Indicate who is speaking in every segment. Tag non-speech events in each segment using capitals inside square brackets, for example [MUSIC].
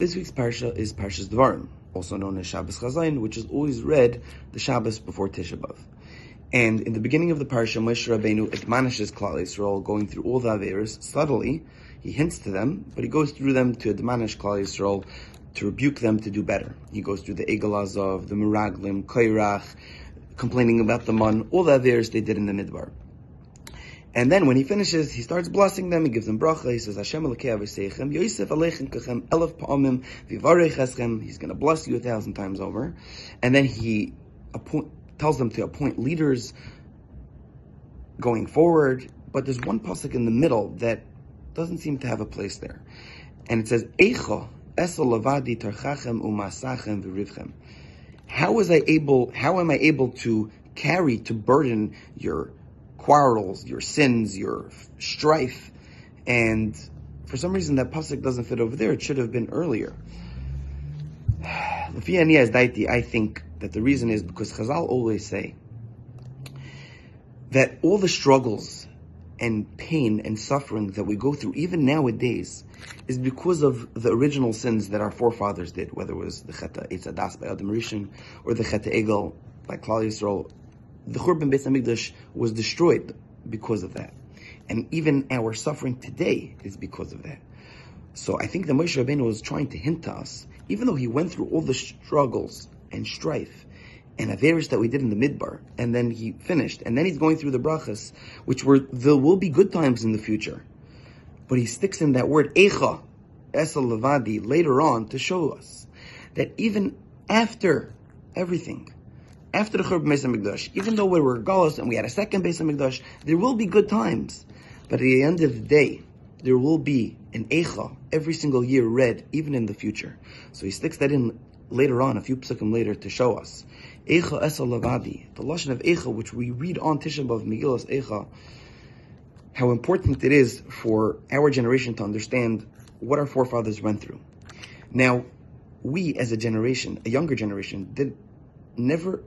Speaker 1: This week's parsha is Parshas Devarim, also known as Shabbos Chazon, which is always read the Shabbos before Tisha B'av. And in the beginning of the parsha, Moshe Rabbeinu admonishes Klal Yisrael, going through all the Averis subtly. He hints to them, but he goes through them to admonish Klal Yisrael, to rebuke them to do better. He goes through the Egel the Meraglim, Koirach, complaining about the man, all the Averis they did in the Midbar. And then when he finishes, he starts blessing them. He gives them bracha. He says, Hashem Aviseichem, Yosef Aleichem Kachem, Elef Pa'amim, Vivarech. He's going to bless you a thousand times over. And then he appoint, tells them to appoint leaders going forward. But there's one pasuk in the middle that doesn't seem to have a place there. And it says, Eicha Esel Lavadi Tarchachem Umasachem V'rivchem. How is I able, how am I able to carry, to burden your quarrels, your sins, your strife, and for some reason that pasuk doesn't fit over there. It should have been earlier. [SIGHS] I think that the reason is because Chazal always say that all the struggles and pain and suffering that we go through, even nowadays, is because of the original sins that our forefathers did, whether it was the Cheta Eitzadas by Adam Rishon or the Cheta Egel by Klal Yisrael the Churban Beis Hamikdash was destroyed because of that. And even our suffering today is because of that. So I think that Moshe Rabbeinu was trying to hint to us, even though he went through all the struggles and strife and Averis that we did in the Midbar, and then he finished, and then he's going through the brachas, which were, there will be good times in the future. But he sticks in that word, Echa, Esel Levadi, later on to show us that even after everything, after the Churban Beis Hamikdash, even though we were Galus and we had a second Beis Hamikdash, there will be good times. But at the end of the day, there will be an Eicha every single year read, even in the future. So he sticks that in later on, a few psukim later, to show us. Eicha Esel Lavadi, the Lashon of Eicha, which we read on Tisha B'Av, Megillas Eicha, how important it is for our generation to understand what our forefathers went through. Now, we as a generation, a younger generation, did never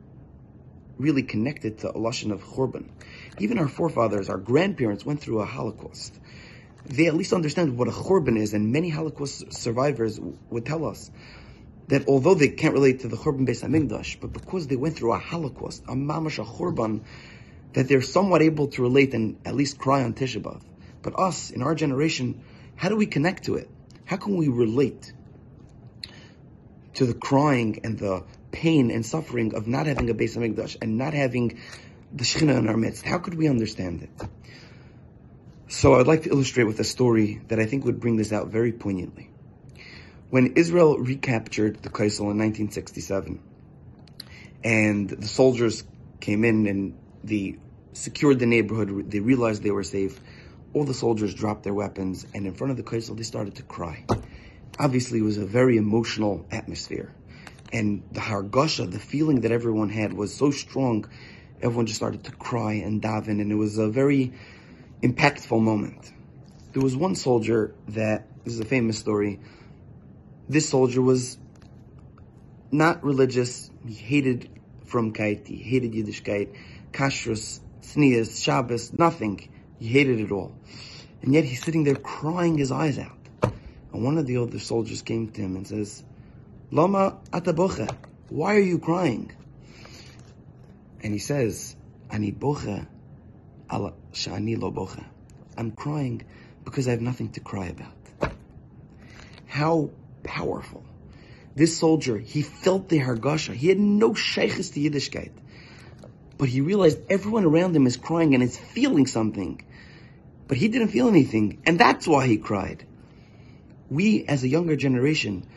Speaker 1: really connected to a lashon of churban. Even our forefathers, our grandparents went through a Holocaust. They at least understand what a churban is, and many Holocaust survivors would tell us that although they can't relate to the churban Beis Hamikdash, but because they went through a Holocaust, a mamash, a churban, that they're somewhat able to relate and at least cry on Tisha B'av. But us, in our generation, how do we connect to it? How can we relate to the crying and the pain and suffering of not having a Beis Hamikdash and not having the Shekhinah in our midst. How could we understand it? So I'd like to illustrate with a story that I think would bring this out very poignantly. When Israel recaptured the Kosel in 1967, and the soldiers came in and they secured the neighborhood, they realized they were safe, all the soldiers dropped their weapons, and in front of the Kosel, they started to cry. Obviously, it was a very emotional atmosphere and the hargasha, the feeling that everyone had was so strong, everyone just started to cry and daven, and it was a very impactful moment. There was one soldier that, this is a famous story, this soldier was not religious, he hated from frumkeit, he hated Yiddishkeit, kashrus, tznius, Shabbos, nothing. He hated it all. And yet he's sitting there crying his eyes out. And one of the other soldiers came to him and says, Lama atabocha. Why are you crying? And he says, Ani bocha ala shani lo bocha. I'm crying because I have nothing to cry about. How powerful. This soldier, he felt the hargasha. He had no shaychus to Yiddishkeit. But he realized everyone around him is crying and is feeling something. But he didn't feel anything. And that's why he cried. We, as a younger generation,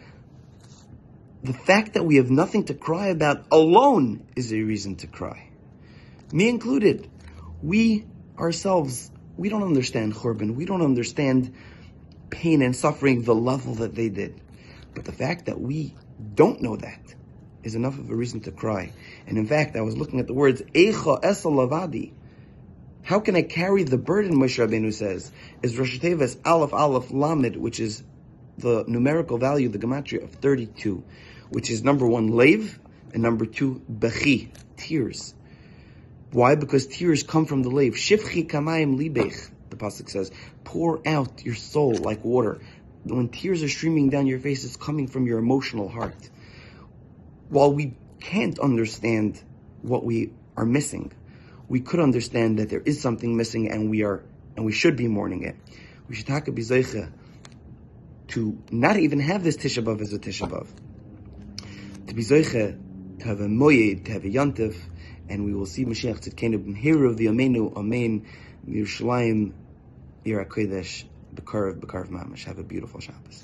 Speaker 1: the fact that we have nothing to cry about alone is a reason to cry. Me included. We ourselves, we don't understand Churban. We don't understand pain and suffering the level that they did. But the fact that we don't know that is enough of a reason to cry. And in fact, I was looking at the words, Eicha Esel Lavadi. How can I carry the burden, Moshe Rabbeinu says, is Rosh Tevis Aleph Aleph Lamed, which is the numerical value, the gematria of 32, which is number one, lave, and number two, bechi, tears. Why? Because tears come from the lave. Shifchi kamayim libech, the pasuk says, pour out your soul like water. when tears are streaming down your face, it's coming from your emotional heart. While we can't understand what we are missing, we could understand that there is something missing and we are and we should be mourning it. We should bizaycha to not even have this Tisha B'Av as a Tisha. To be zoiche, to have a moyed, to have a yantiv, and we will see Mashiach Tzidkenu Hero of the Amenu, Amen, Yerushalayim, Ira Kodesh, Bekar of Bekar of Mamash. Have a beautiful Shabbos.